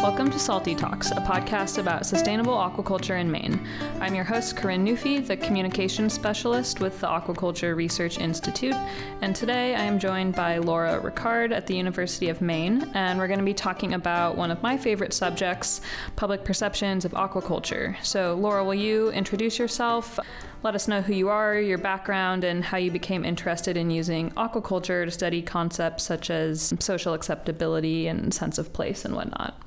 Welcome to Salty Talks, a podcast about sustainable aquaculture in Maine. I'm your host, Corinne Newfie, the communications specialist with the Aquaculture Research Institute, and today I am joined by Laura Rickard at the University of Maine, and we're going to be talking about one of my favorite subjects public perceptions of aquaculture. So, Laura, will you introduce yourself? Let us know who you are, your background, and how you became interested in using aquaculture to study concepts such as social acceptability and sense of place and whatnot.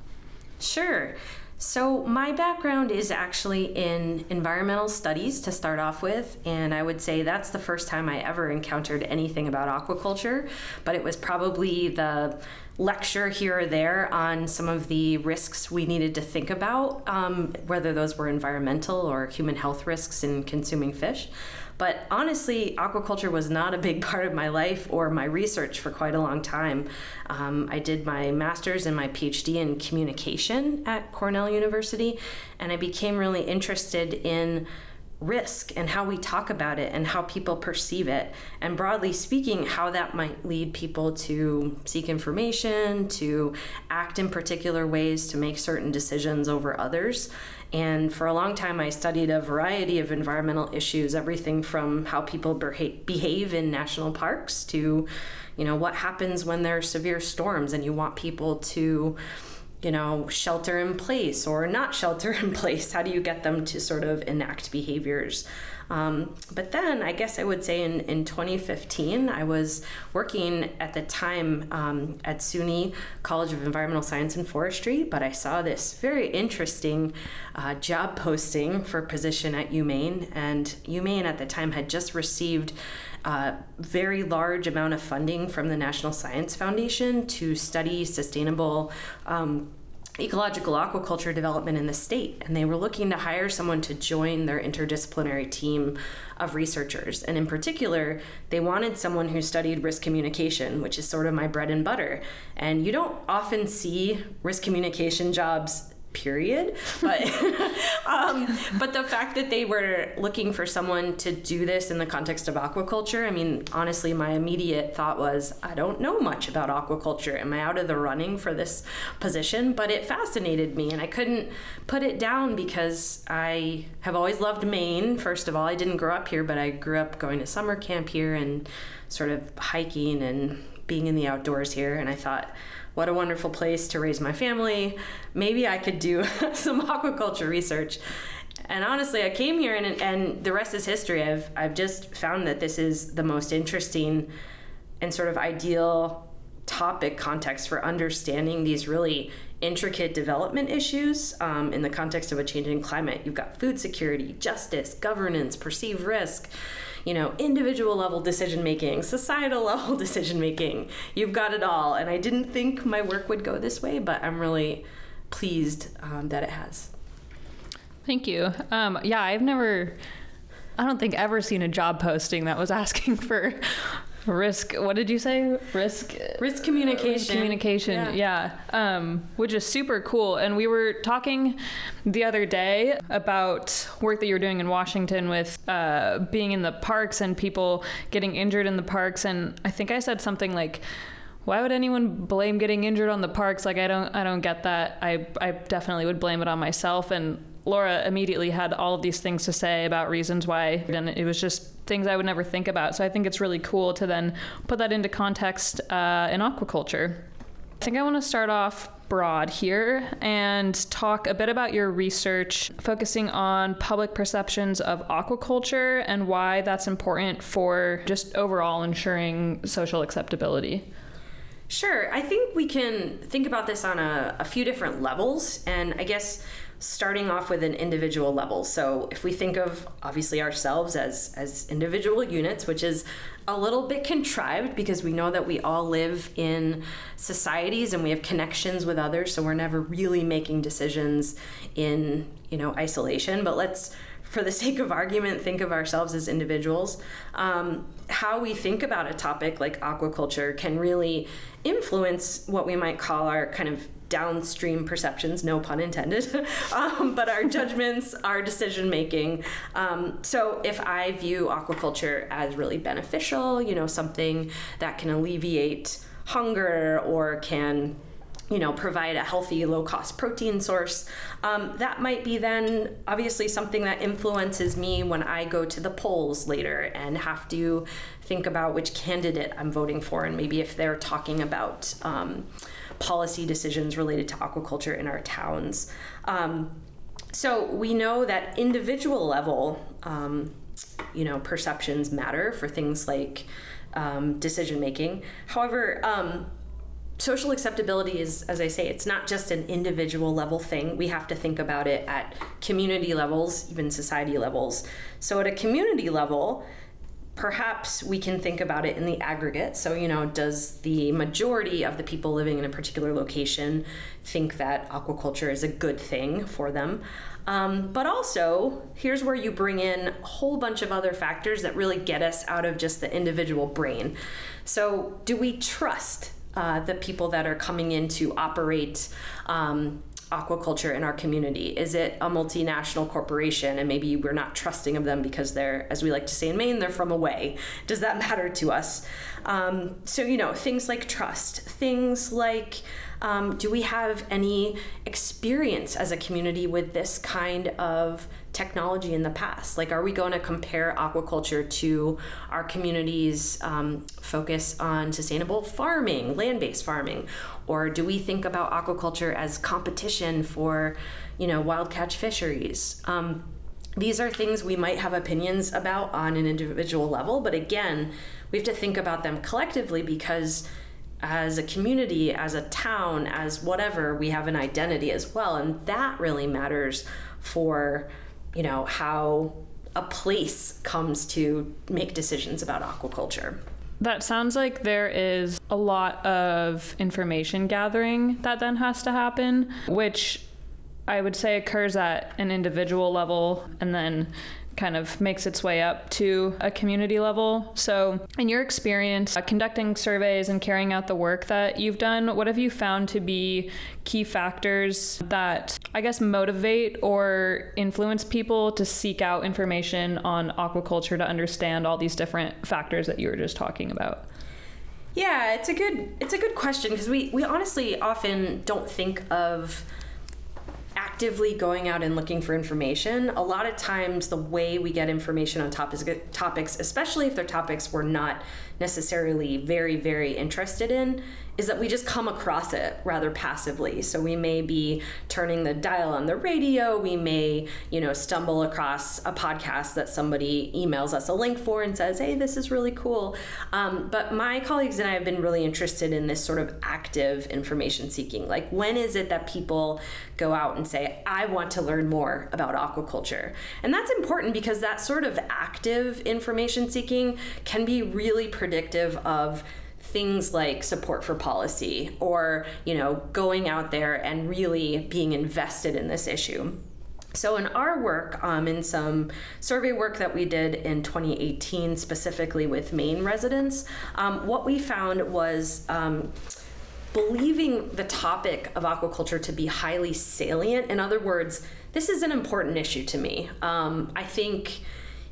Sure. So, my background is actually in environmental studies to start off with, and I would say that's the first time I ever encountered anything about aquaculture. But it was probably the lecture here or there on some of the risks we needed to think about, um, whether those were environmental or human health risks in consuming fish. But honestly, aquaculture was not a big part of my life or my research for quite a long time. Um, I did my master's and my PhD in communication at Cornell University, and I became really interested in risk and how we talk about it and how people perceive it. And broadly speaking, how that might lead people to seek information, to act in particular ways, to make certain decisions over others. And for a long time, I studied a variety of environmental issues, everything from how people behave in national parks to, you know, what happens when there are severe storms and you want people to you know, shelter in place or not shelter in place? How do you get them to sort of enact behaviors? Um, but then I guess I would say in, in 2015, I was working at the time um, at SUNY College of Environmental Science and Forestry, but I saw this very interesting uh, job posting for position at UMaine. And UMaine at the time had just received a very large amount of funding from the National Science Foundation to study sustainable um, ecological aquaculture development in the state and they were looking to hire someone to join their interdisciplinary team of researchers. And in particular they wanted someone who studied risk communication which is sort of my bread and butter. And you don't often see risk communication jobs period. But um, but the fact that they were looking for someone to do this in the context of aquaculture, I mean, honestly, my immediate thought was, I don't know much about aquaculture. Am I out of the running for this position? But it fascinated me, and I couldn't put it down because I have always loved Maine. First of all, I didn't grow up here, but I grew up going to summer camp here and sort of hiking and being in the outdoors here, and I thought what a wonderful place to raise my family. Maybe I could do some aquaculture research. And honestly, I came here and, and the rest is history. I've, I've just found that this is the most interesting and sort of ideal topic context for understanding these really intricate development issues um, in the context of a changing climate. You've got food security, justice, governance, perceived risk you know, individual level decision making, societal level decision making. You've got it all. And I didn't think my work would go this way, but I'm really pleased um, that it has. Thank you. Um, yeah, I've never, I don't think ever seen a job posting that was asking for risk what did you say? Risk risk communication. Communication yeah, yeah. Um, which is super cool. And we were talking the other day about work that you're doing in washington with uh, being in the parks and people getting injured in the parks. And i think i said something like why would anyone blame getting injured on the parks? Like i don't i don't get that. I i definitely would blame it on myself. And Laura immediately had all of these things to say about reasons why, and it was just things I would never think about. So I think it's really cool to then put that into context uh, in aquaculture. I think I want to start off broad here and talk a bit about your research focusing on public perceptions of aquaculture and why that's important for just overall ensuring social acceptability. Sure. I think we can think about this on a, a few different levels. And I guess starting off with an individual level. So if we think of obviously ourselves as as individual units, which is a little bit contrived because we know that we all live in societies and we have connections with others, so we're never really making decisions in, you know, isolation, but let's for the sake of argument, think of ourselves as individuals. Um, how we think about a topic like aquaculture can really influence what we might call our kind of downstream perceptions, no pun intended, um, but our judgments, our decision making. Um, so if I view aquaculture as really beneficial, you know, something that can alleviate hunger or can you know, provide a healthy, low cost protein source. Um, that might be then obviously something that influences me when I go to the polls later and have to think about which candidate I'm voting for, and maybe if they're talking about um, policy decisions related to aquaculture in our towns. Um, so we know that individual level, um, you know, perceptions matter for things like um, decision making. However, um, social acceptability is, as I say, it's not just an individual level thing. We have to think about it at community levels, even society levels. So, at a community level, perhaps we can think about it in the aggregate. So, you know, does the majority of the people living in a particular location think that aquaculture is a good thing for them? Um, but also, here's where you bring in a whole bunch of other factors that really get us out of just the individual brain. So, do we trust uh, the people that are coming in to operate um, aquaculture in our community? Is it a multinational corporation and maybe we're not trusting of them because they're, as we like to say in Maine, they're from away? Does that matter to us? Um, so, you know, things like trust, things like um, do we have any experience as a community with this kind of technology in the past? Like, are we going to compare aquaculture to our community's um, focus on sustainable farming, land based farming? Or do we think about aquaculture as competition for, you know, wild catch fisheries? Um, these are things we might have opinions about on an individual level, but again, we have to think about them collectively because as a community, as a town, as whatever, we have an identity as well. And that really matters for you know, how a place comes to make decisions about aquaculture. That sounds like there is a lot of information gathering that then has to happen, which I would say occurs at an individual level and then kind of makes its way up to a community level. So, in your experience uh, conducting surveys and carrying out the work that you've done, what have you found to be key factors that I guess motivate or influence people to seek out information on aquaculture to understand all these different factors that you were just talking about? Yeah, it's a good it's a good question because we we honestly often don't think of actively going out and looking for information, a lot of times the way we get information on topics, topics, especially if they're topics we're not necessarily very, very interested in, is that we just come across it rather passively. So we may be turning the dial on the radio, we may, you know, stumble across a podcast that somebody emails us a link for and says, hey, this is really cool. Um, but my colleagues and I have been really interested in this sort of active information seeking. Like, when is it that people go out and say, I want to learn more about aquaculture? And that's important because that sort of active information seeking can be really predictive of things like support for policy or you know going out there and really being invested in this issue so, in our work, um, in some survey work that we did in 2018, specifically with Maine residents, um, what we found was um, believing the topic of aquaculture to be highly salient. In other words, this is an important issue to me. Um, I think,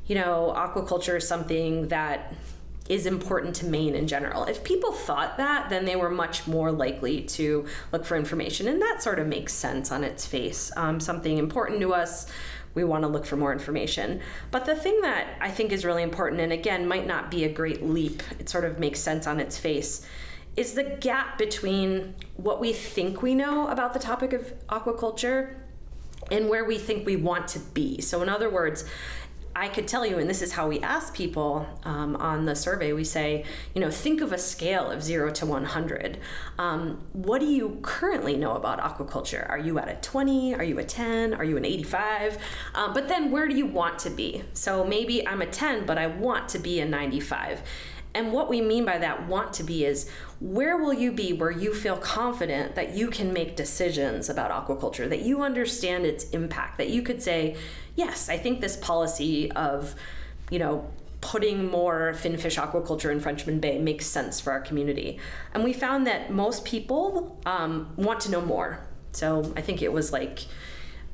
you know, aquaculture is something that is important to Maine in general. If people thought that, then they were much more likely to look for information, and that sort of makes sense on its face. Um, something important to us, we want to look for more information. But the thing that I think is really important, and again, might not be a great leap, it sort of makes sense on its face, is the gap between what we think we know about the topic of aquaculture and where we think we want to be. So, in other words, I could tell you, and this is how we ask people um, on the survey. We say, you know, think of a scale of zero to 100. Um, what do you currently know about aquaculture? Are you at a 20? Are you a 10? Are you an 85? Um, but then where do you want to be? So maybe I'm a 10, but I want to be a 95. And what we mean by that want to be is where will you be where you feel confident that you can make decisions about aquaculture, that you understand its impact, that you could say, yes, I think this policy of, you know, putting more finfish aquaculture in Frenchman Bay makes sense for our community. And we found that most people um, want to know more. So I think it was like,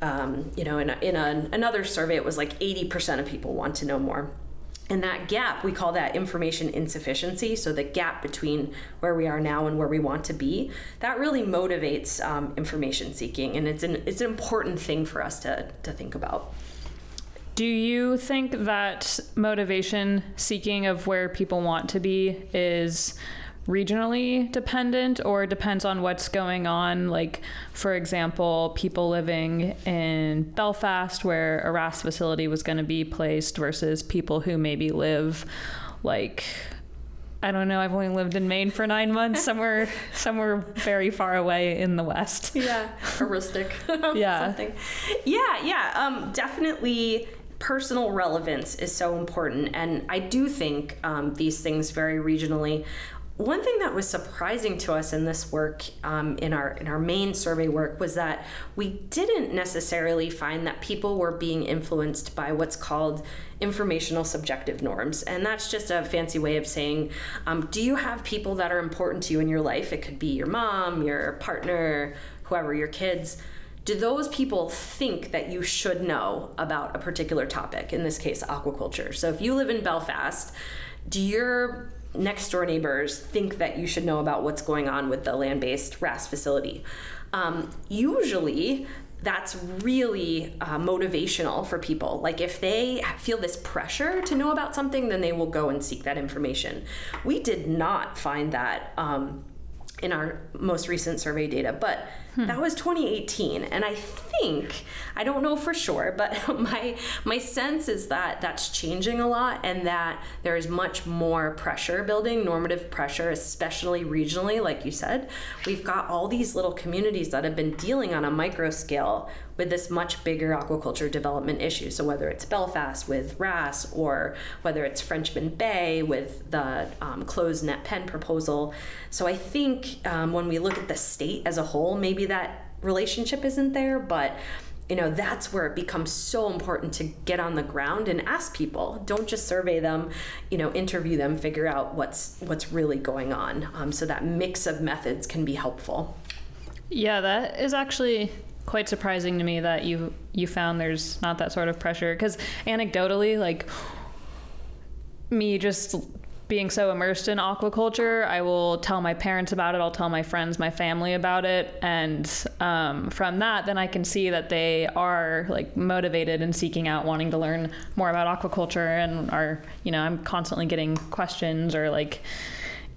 um, you know, in, a, in a, another survey, it was like 80% of people want to know more. And that gap, we call that information insufficiency. So the gap between where we are now and where we want to be, that really motivates um, information seeking, and it's an it's an important thing for us to to think about. Do you think that motivation seeking of where people want to be is regionally dependent or depends on what's going on. Like, for example, people living in Belfast, where a RAS facility was going to be placed, versus people who maybe live like. I don't know. I've only lived in Maine for nine months, somewhere, somewhere very far away in the west. Yeah, Aroostook. yeah. Something. Yeah, yeah. Um, definitely personal relevance is so important and i do think um, these things vary regionally one thing that was surprising to us in this work, um, in our in our main survey work, was that we didn't necessarily find that people were being influenced by what's called informational subjective norms, and that's just a fancy way of saying, um, do you have people that are important to you in your life? It could be your mom, your partner, whoever, your kids. Do those people think that you should know about a particular topic? In this case, aquaculture. So if you live in Belfast, do your next door neighbors think that you should know about what's going on with the land based RAS facility. Um, usually, that's really uh, motivational for people. Like if they feel this pressure to know about something, then they will go and seek that information. We did not find that um, in our most recent survey data, but Hmm. That was 2018, and I think I don't know for sure, but my my sense is that that's changing a lot, and that there is much more pressure building, normative pressure, especially regionally, like you said. We've got all these little communities that have been dealing on a micro scale with this much bigger aquaculture development issue. So whether it's Belfast with RAS or whether it's Frenchman Bay with the um, closed net pen proposal. So I think um, when we look at the state as a whole, maybe that relationship isn't there, but you know that's where it becomes so important to get on the ground and ask people don't just survey them you know interview them figure out what's what's really going on um, so that mix of methods can be helpful yeah that is actually quite surprising to me that you you found there's not that sort of pressure because anecdotally like me just being so immersed in aquaculture, I will tell my parents about it. I'll tell my friends, my family about it, and um, from that, then I can see that they are like motivated and seeking out, wanting to learn more about aquaculture, and are you know I'm constantly getting questions or like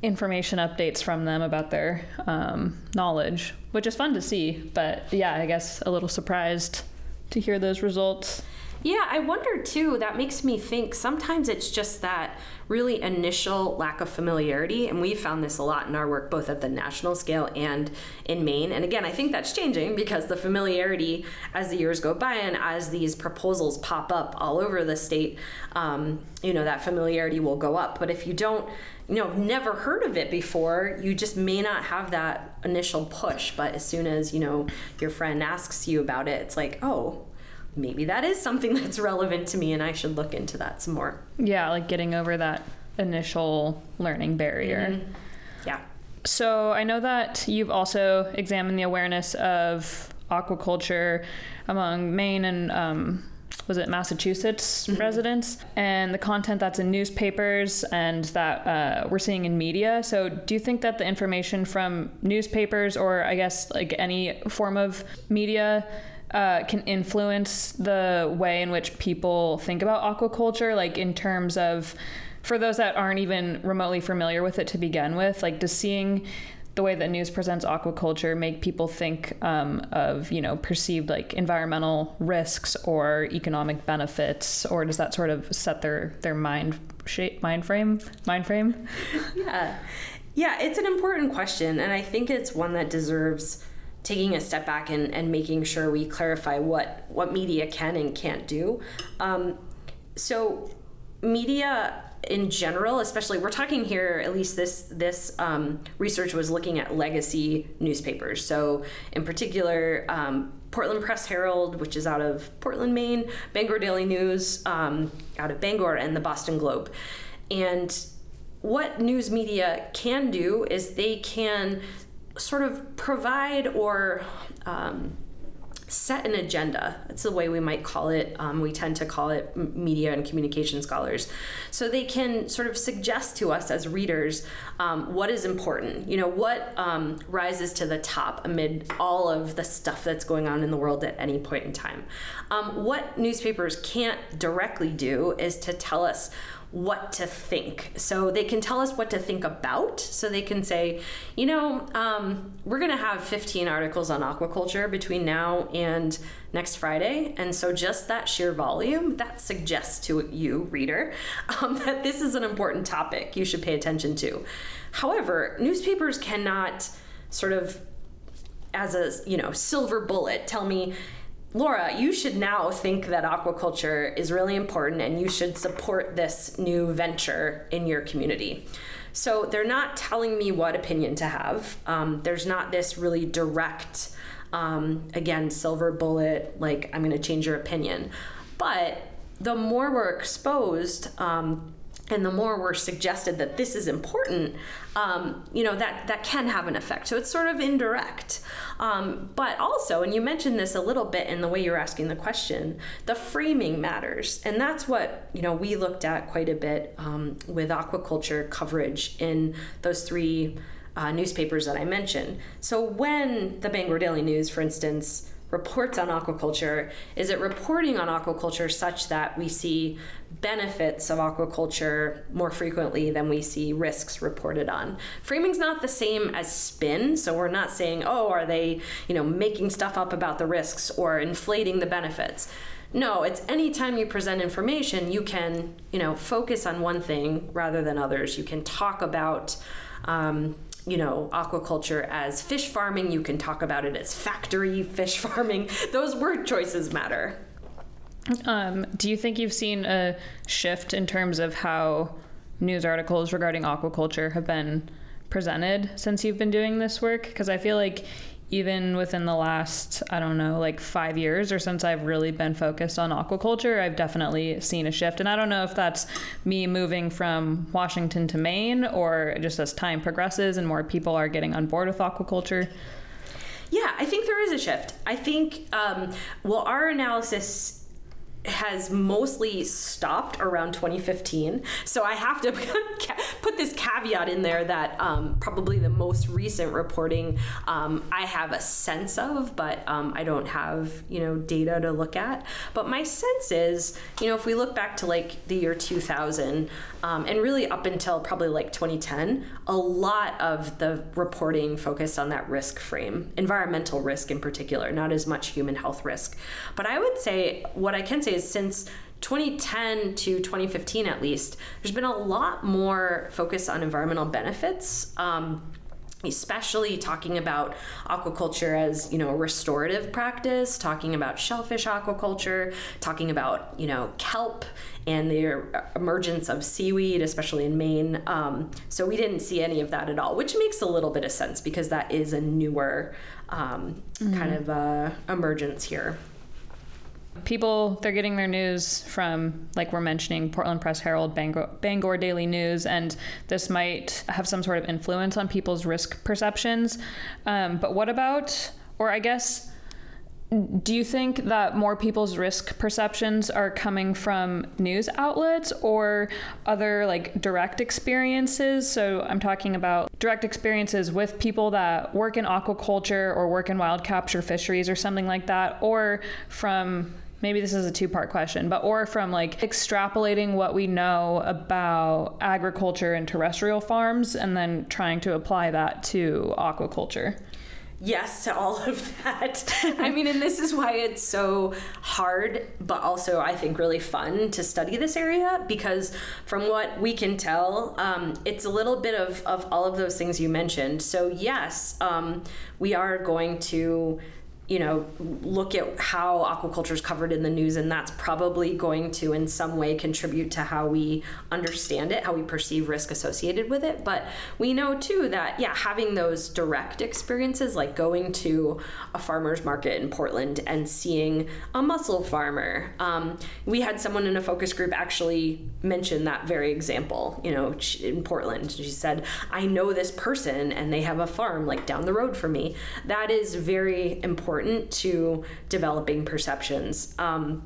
information updates from them about their um, knowledge, which is fun to see. But yeah, I guess a little surprised to hear those results. Yeah, I wonder too. That makes me think sometimes it's just that really initial lack of familiarity. And we found this a lot in our work, both at the national scale and in Maine. And again, I think that's changing because the familiarity as the years go by and as these proposals pop up all over the state, um, you know, that familiarity will go up. But if you don't, you know, never heard of it before, you just may not have that initial push. But as soon as, you know, your friend asks you about it, it's like, oh, maybe that is something that's relevant to me and I should look into that some more. Yeah, like getting over that initial learning barrier. Mm-hmm. Yeah. So I know that you've also examined the awareness of aquaculture among Maine and um, was it Massachusetts mm-hmm. residents and the content that's in newspapers and that uh, we're seeing in media. So, do you think that the information from newspapers or I guess like any form of media uh, can influence the way in which people think about aquaculture, like in terms of, for those that aren't even remotely familiar with it to begin with, like does seeing the way that news presents aquaculture make people think um, of you know perceived like environmental risks or economic benefits, or does that sort of set their their mind shape mind frame mind frame? yeah, yeah, it's an important question, and I think it's one that deserves taking a step back and, and making sure we clarify what what media can and can't do. Um, so media in general, especially we're talking here. At least this this um, research was looking at legacy newspapers. So in particular. Um, Portland Press Herald, which is out of Portland, Maine, Bangor Daily News um, out of Bangor, and the Boston Globe. And what news media can do is they can sort of provide or um, set an agenda. That's the way we might call it. Um, we tend to call it media and communication scholars. So they can sort of suggest to us as readers um, what is important. You know, what um, rises to the top amid all of the stuff that's going on in the world at any point in time. Um, what newspapers can't directly do is to tell us what to think. So they can tell us what to think about. So they can say, you know, um, we're going to have 15 articles on aquaculture between now and next Friday. And so just that sheer volume, that suggests to you, reader, um, that this is an important topic you should pay attention to. However, newspapers cannot sort of as a you know silver bullet tell me Laura, you should now think that aquaculture is really important and you should support this new venture in your community. So they're not telling me what opinion to have. Um, there's not this really direct, um, again, silver bullet, like, I'm going to change your opinion. But the more we're exposed, um, and the more we're suggested that this is important, um, you know that that can have an effect. So it's sort of indirect, um, but also, and you mentioned this a little bit in the way you're asking the question, the framing matters, and that's what you know we looked at quite a bit um, with aquaculture coverage in those three uh, newspapers that I mentioned. So when the Bangor Daily News, for instance reports on aquaculture? Is it reporting on aquaculture such that we see benefits of aquaculture more frequently than we see risks reported on? Framing's not the same as spin, so we're not saying, oh, are they, you know, making stuff up about the risks or inflating the benefits. No, it's anytime you present information, you can, you know, focus on one thing rather than others. You can talk about um, you know, aquaculture as fish farming. You can talk about it as factory fish farming. Those word choices matter. Um, do you think you've seen a shift in terms of how news articles regarding aquaculture have been presented since you've been doing this work? Because I feel like even within the last, I don't know, like five years or since I've really been focused on aquaculture, I've definitely seen a shift. And I don't know if that's me moving from Washington to Maine or just as time progresses and more people are getting on board with aquaculture. Yeah, I think there is a shift. I think, um, well, our analysis has mostly stopped around 2015. So I have to put this caveat in there that um, probably the most recent reporting um, I have a sense of, but um, I don't have you know data to look at. But my sense is, you know, if we look back to like the year 2000 um, and really up until probably like 2010, a lot of the reporting focused on that risk frame, environmental risk in particular, not as much human health risk. But I would say what I can say is since 2010 to 2015 at least, there's been a lot more focus on environmental benefits. Um, especially talking about aquaculture as you know a restorative practice talking about shellfish aquaculture talking about you know kelp and the emergence of seaweed especially in maine um, so we didn't see any of that at all which makes a little bit of sense because that is a newer um, mm-hmm. kind of uh, emergence here people they're getting their news from like we're mentioning portland press herald bangor, bangor, daily news and this might have some sort of influence on people's risk perceptions. Um, but what about or i guess do you think that more people's risk perceptions are coming from news outlets or other like direct experiences? So i'm talking about direct experiences with people that work in aquaculture or work in wild capture fisheries or something like that or from maybe this is a two part question, but or from like extrapolating what we know about agriculture and terrestrial farms and then trying to apply that to aquaculture yes to all of that. I mean, and this is why it's so hard, but also I think really fun to study this area because from what we can tell, um, it's a little bit of, of all of those things you mentioned. So, yes, um, we are going to you know, look at how aquaculture is covered in the news, and that's probably going to, in some way, contribute to how we understand it, how we perceive risk associated with it. But we know too that, yeah, having those direct experiences, like going to a farmer's market in Portland and seeing a mussel farmer. Um, we had someone in a focus group actually mention that very example, you know, in Portland. She said, I know this person and they have a farm like down the road from me. That is very important important to developing perceptions. Um,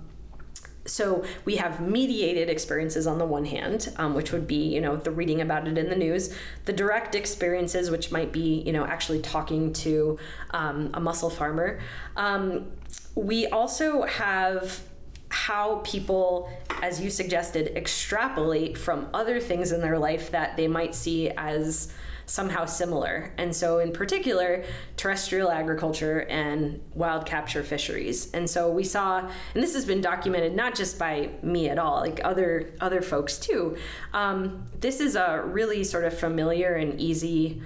so we have mediated experiences on the one hand um, which would be you know the reading about it in the news the direct experiences which might be you know actually talking to um, a mussel farmer um, we also have how people as you suggested extrapolate from other things in their life that they might see as somehow similar. And so, in particular, terrestrial agriculture and wild capture fisheries. And so we saw, and this has been documented not just by me at all, like other other folks too. Um, this is a really sort of familiar and easy.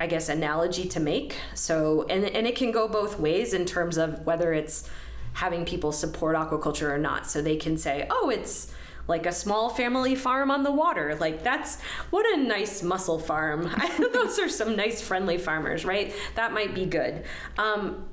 I guess analogy to make. So and and it can go both ways in terms of whether it's having people support aquaculture or not. So they can say, "Oh, it's like a small family farm on the water. Like that's what a nice mussel farm. Those are some nice friendly farmers, right? That might be good. Um,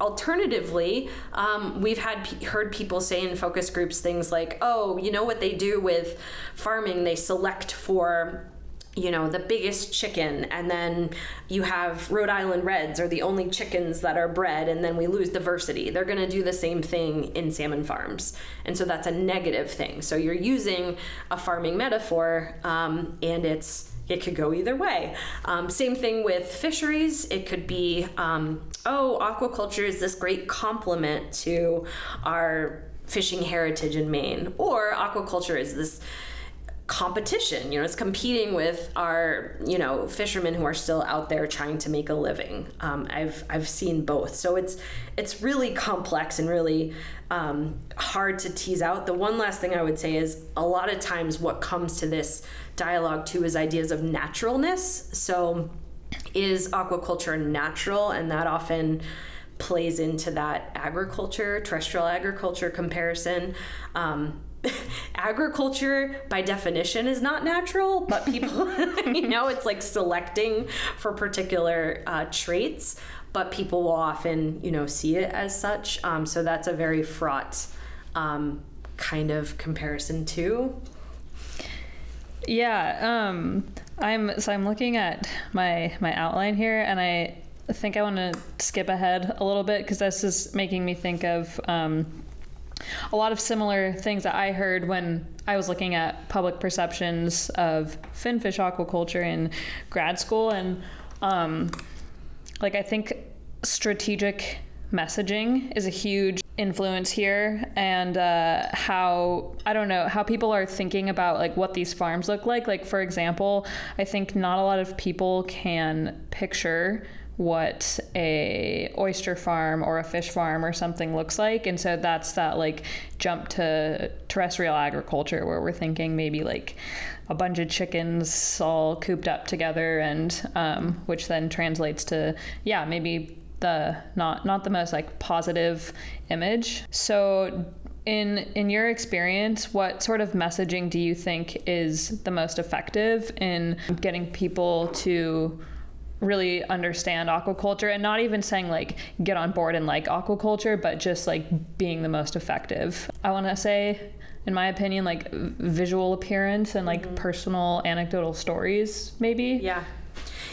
alternatively, um, we've had heard people say in focus groups things like, "Oh, you know what they do with farming? They select for you know, the biggest chicken, and then you have Rhode Island Reds are the only chickens that are bred, and then we lose diversity. They're going to do the same thing in salmon farms. And so that's a negative thing. So you're using a farming metaphor, um, and it's it could go either way. Um, same thing with fisheries. It could be, um, oh, aquaculture is this great complement to our fishing heritage in Maine, or aquaculture is this competition you know it's competing with our you know fishermen who are still out there trying to make a living. Um, i've i've seen both. So it's it's really complex and really um, hard to tease out. The one last thing i would say is a lot of times what comes to this dialogue too is ideas of naturalness. So is aquaculture natural? And that often plays into that agriculture terrestrial agriculture comparison. Um, agriculture by definition is not natural, but people, you know, it's like selecting for particular uh, traits, but people will often, you know, see it as such. Um, so that's a very fraught um, kind of comparison too. Yeah, um, I'm so I'm looking at my my outline here, and I think I want to skip ahead a little bit because this is making me think of um, a lot of similar things that I heard when I was looking at public perceptions of finfish aquaculture in grad school. And um, like, I think strategic messaging is a huge influence here and uh, how i don't know how people are thinking about like what these farms look like like for example i think not a lot of people can picture what a oyster farm or a fish farm or something looks like. And so that's that like jump to terrestrial agriculture where we're thinking maybe like a bunch of chickens all cooped up together and um, which then translates to yeah maybe the not not the most like positive image. So in in your experience what sort of messaging do you think is the most effective in getting people to really understand aquaculture and not even saying like get on board and like aquaculture but just like being the most effective i want to say in my opinion like visual appearance and like mm-hmm. personal anecdotal stories maybe yeah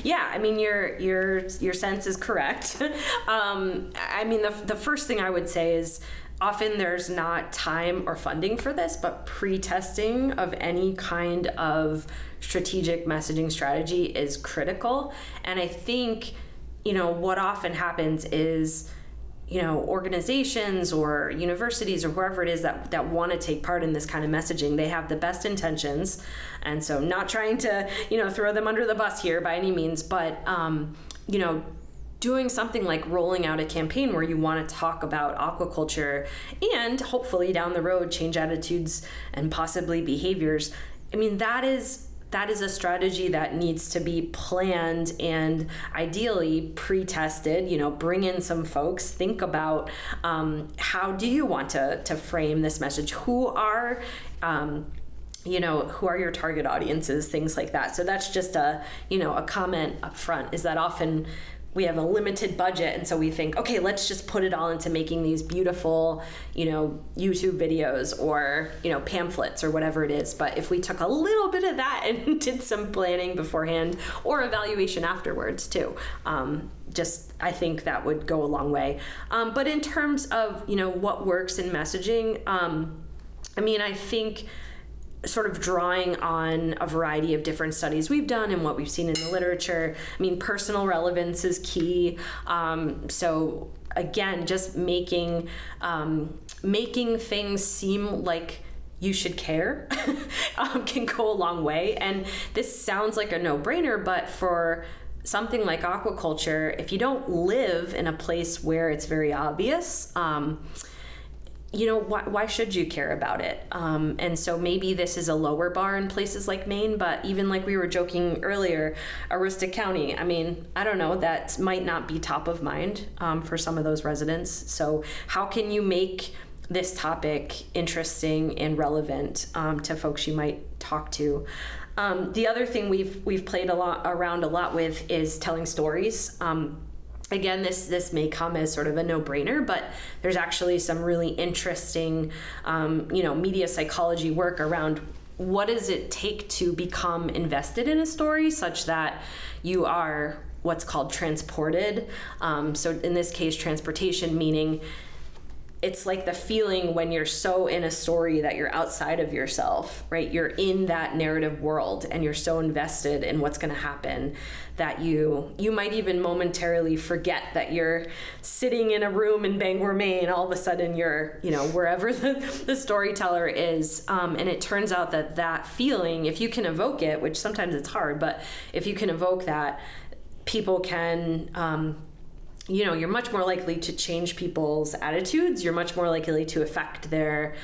yeah, I mean your your your sense is correct. um, I mean the the first thing I would say is often there's not time or funding for this, but pre-testing of any kind of strategic messaging strategy is critical. And I think, you know, what often happens is you know organizations or universities or whoever it is that that want to take part in this kind of messaging they have the best intentions and so not trying to you know throw them under the bus here by any means but um, you know doing something like rolling out a campaign where you want to talk about aquaculture and hopefully down the road change attitudes and possibly behaviors i mean that is that is a strategy that needs to be planned and ideally pre-tested you know bring in some folks think about um, how do you want to, to frame this message? Who are um, you know who are your target audiences things like that? So that's just a you know a comment up front. Is that often we have a limited budget and so we think okay let's just put it all into making these beautiful you know youtube videos or you know pamphlets or whatever it is but if we took a little bit of that and did some planning beforehand or evaluation afterwards too um, just I think that would go a long way. Um, but in terms of you know what works in messaging, um, I mean I think sort of drawing on a variety of different studies we've done and what we've seen in the literature. I mean, personal relevance is key. Um, so again, just making um, making things seem like you should care um, can go a long way. And this sounds like a no brainer, but for something like aquaculture, if you don't live in a place where it's very obvious, um, you know, why, why should you care about it? Um, and so maybe this is a lower bar in places like Maine, but even like we were joking earlier, Aroostook County, I mean, I don't know, that might not be top of mind um, for some of those residents. So, how can you make this topic interesting and relevant um, to folks you might talk to? Um, the other thing we've we've played a lot around a lot with is telling stories. Um, again this this may come as sort of a no-brainer but there's actually some really interesting um, you know media psychology work around what does it take to become invested in a story such that you are what's called transported. Um, so in this case transportation meaning it's like the feeling when you're so in a story that you're outside of yourself, right? You're in that narrative world and you're so invested in what's going to happen that you you might even momentarily forget that you're sitting in a room in Bangor, Maine. All of a sudden, you're you know wherever the, the storyteller is, um, and it turns out that that feeling, if you can evoke it, which sometimes it's hard, but if you can evoke that, people can. Um, you know, you're much more likely to change people's attitudes. You're much more likely to affect their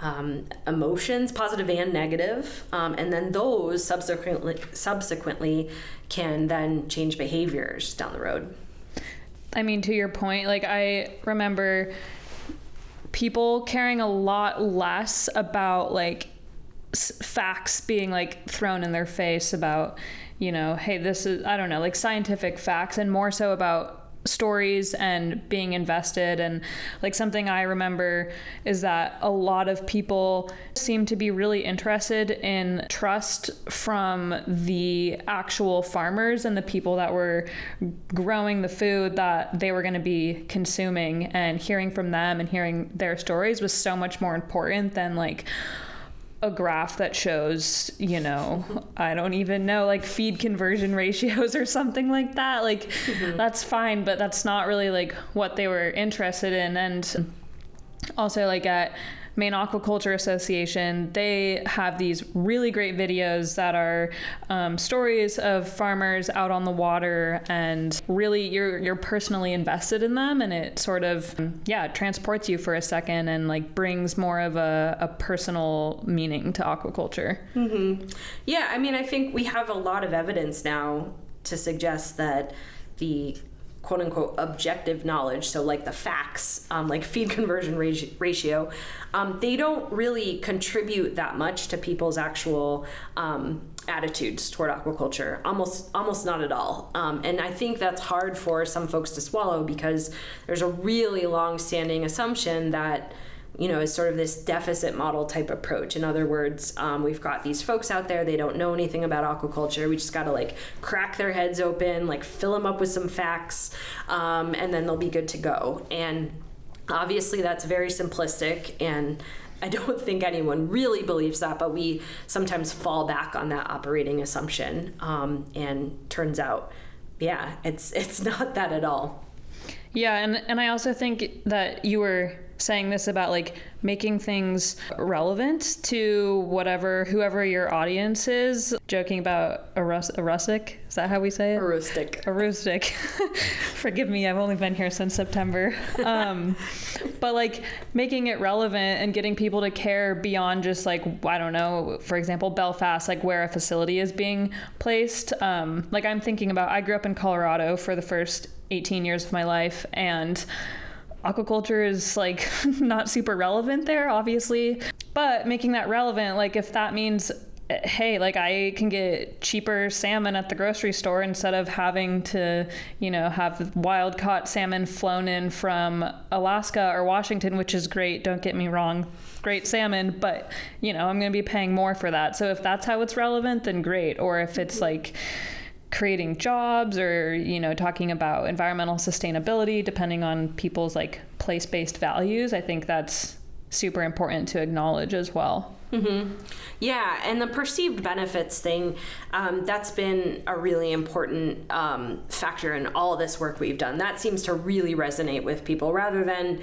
um, emotions, positive and negative, um, and then those subsequently subsequently can then change behaviors down the road. I mean, to your point, like I remember people caring a lot less about like facts being like thrown in their face about you know hey this is i don't know like scientific facts and more so about stories and being invested. And like something i remember is that a lot of people seem to be really interested in trust from the actual farmers and the people that were growing the food that they were going to be consuming. And hearing from them and hearing their stories was so much more important than like a graph that shows, you know, I don't even know, like feed conversion ratios or something like that. Like, mm-hmm. that's fine, but that's not really like what they were interested in. And also, like, at Maine Aquaculture Association, they have these really great videos that are um, stories of farmers out on the water, and really you're you're personally invested in them, and it sort of yeah transports you for a second and like brings more of a, a personal meaning to aquaculture. Mm-hmm. Yeah, I mean, I think we have a lot of evidence now to suggest that the quote unquote objective knowledge, so like the facts, um, like feed conversion ratio, um, they don't really contribute that much to people's actual um, attitudes toward aquaculture. Almost, almost not at all. Um, and I think that's hard for some folks to swallow because there's a really long-standing assumption that you know, is sort of this deficit model type approach. In other words, um, we've got these folks out there, they don't know anything about aquaculture. We just got to like crack their heads open, like fill them up with some facts, um, and then they'll be good to go. And obviously, that's very simplistic and I don't think anyone really believes that, but we sometimes fall back on that operating assumption. Um, and turns out, yeah, it's it's not that at all. Yeah, and and I also think that you were saying this about like making things relevant to whatever whoever your audience is. Joking about a, rus- a rustic, is that how we say it? Aroostook. A rustic. Forgive me, I've only been here since September. Um, but like making it relevant and getting people to care beyond just like I don't know, for example, Belfast, like where a facility is being placed. Um, like I'm thinking about, I grew up in Colorado for the first 18 years of my life and aquaculture is like not super relevant there, obviously. But making that relevant, like if that means eh, hey, like I can get cheaper salmon at the grocery store instead of having to, you know, have wild caught salmon flown in from Alaska or Washington, which is great, don't get me wrong. Great salmon, but you know, I'm going to be paying more for that. So if that's how it's relevant, then great. Or if it's like creating jobs or you know talking about environmental sustainability depending on people's like place-based values i think that's super important to acknowledge as well Mm-hmm. Yeah, and the perceived benefits thing, um, that's been a really important um, factor in all this work we've done. That seems to really resonate with people rather than,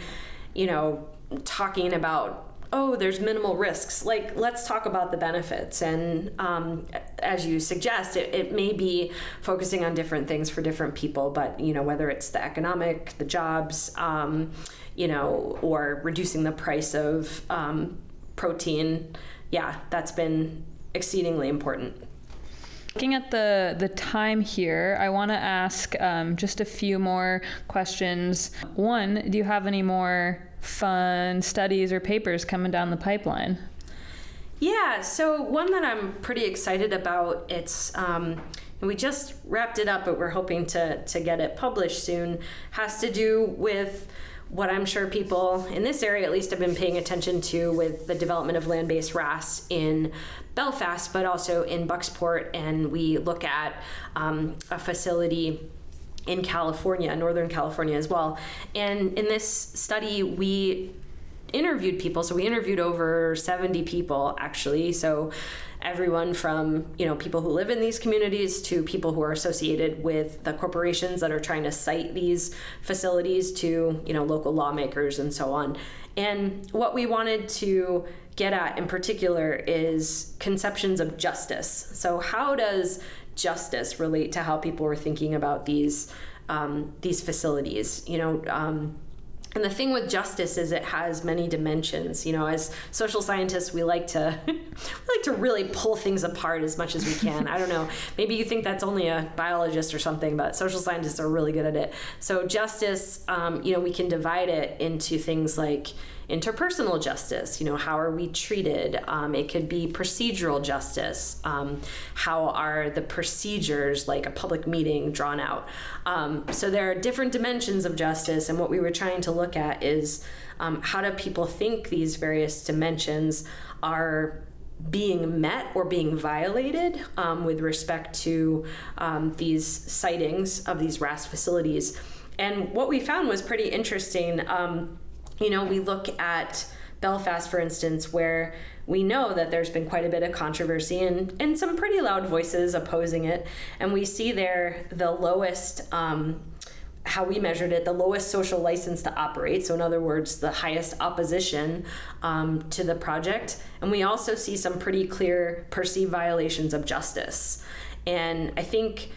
you know, talking about oh, there's minimal risks. Like, let's talk about the benefits. And um, as you suggest, it, it, may be focusing on different things for different people, but, you know, whether it's the economic, the jobs, um, you know, or reducing the price of um, protein, yeah, that's been exceedingly important. Looking at the the time here, I want to ask um, just a few more questions. One, do you have any more fun studies or papers coming down the pipeline? Yeah, so one that I'm pretty excited about. It's um, we just wrapped it up, but we're hoping to to get it published soon. Has to do with what I'm sure people in this area at least have been paying attention to with the development of land based RAS in Belfast, but also in Bucksport. And we look at um, a facility in California, Northern California as well. And in this study, we interviewed people. So we interviewed over 70 people actually. So everyone from you know people who live in these communities to people who are associated with the corporations that are trying to site these facilities to you know local lawmakers and so on. And what we wanted to get at in particular is conceptions of justice. So how does justice relate to how people were thinking about these um, these facilities? You know um, and the thing with justice is it has many dimensions. You know, as social scientists, we like to we like to really pull things apart as much as we can. I don't know. Maybe you think that's only a biologist or something, but social scientists are really good at it. So justice, um, you know, we can divide it into things like interpersonal justice you know how are we treated um, it could be procedural justice um, how are the procedures like a public meeting drawn out um, so there are different dimensions of justice and what we were trying to look at is um, how do people think these various dimensions are being met or being violated um, with respect to um, these sitings of these RAS facilities. And what we found was pretty interesting. Um, you know, we look at Belfast, for instance, where we know that there's been quite a bit of controversy and, and some pretty loud voices opposing it. And we see there the lowest, um, how we measured it, the lowest social license to operate. So, in other words, the highest opposition um, to the project. And we also see some pretty clear perceived violations of justice. And I think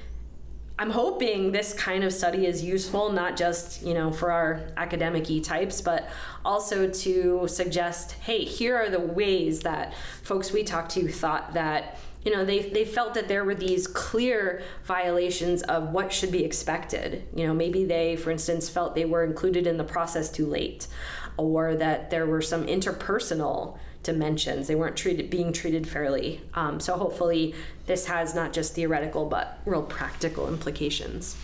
I'm hoping this kind of study is useful, not just you know for our academic types, but also to suggest, hey, here are the ways that folks we talked to thought that you know they, they felt that there were these clear violations of what should be expected. You know maybe they for instance felt they were included in the process too late or that there were some interpersonal dimensions. They weren't treated being treated fairly. Um, so hopefully, this has not just theoretical but real practical implications.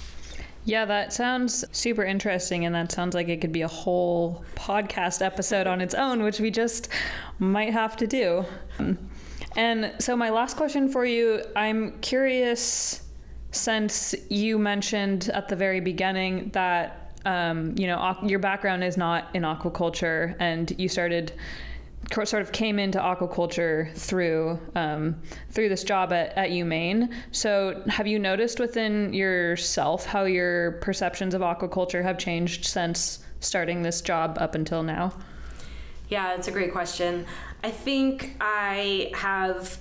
Yeah, that sounds super interesting, and that sounds like it could be a whole podcast episode on its own, which we just might have to do. And so, my last question for you I'm curious since you mentioned at the very beginning that um, you know your background is not in aquaculture and you started sort of came into aquaculture through um, through this job at, at UMaine. So, have you noticed within yourself how your perceptions of aquaculture have changed since starting this job up until now? Yeah, it's a great question. I think I have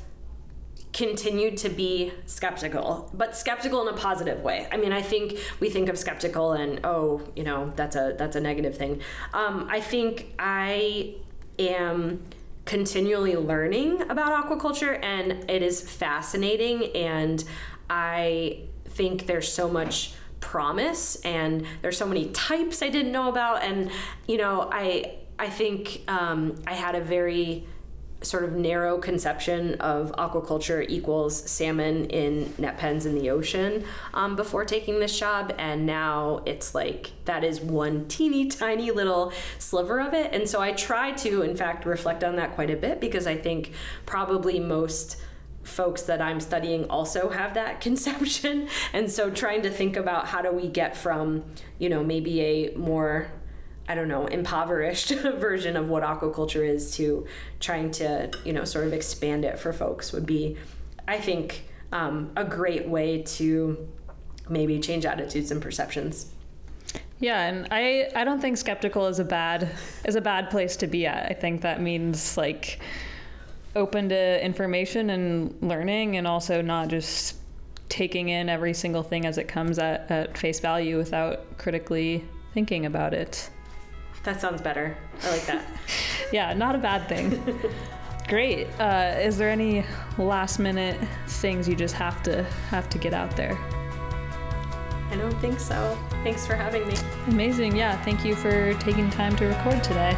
continued to be skeptical, but skeptical in a positive way. I mean, I think we think of skeptical and oh, you know, that's a that's a negative thing. Um, I think I am continually learning about aquaculture and it is fascinating and I think there's so much promise and there's so many types I didn't know about and you know I I think um, I had a very sort of narrow conception of aquaculture equals salmon in net pens in the ocean um, before taking this job. And now it's like that is one teeny tiny little sliver of it. And so I try to, in fact, reflect on that quite a bit because I think probably most folks that I'm studying also have that conception. And so trying to think about how do we get from, you know, maybe a more I don't know, impoverished version of what aquaculture is to trying to, you know, sort of expand it for folks would be, I think, um, a great way to maybe change attitudes and perceptions. Yeah, and I I don't think skeptical is a bad is a bad place to be at. I think that means like open to information and learning and also not just taking in every single thing as it comes at, at face value without critically thinking about it. That sounds better. I like that. yeah, not a bad thing. Great. Uh, is there any last minute things you just have to have to get out there? I don't think so. Thanks for having me. Amazing. Yeah. Thank you for taking time to record today.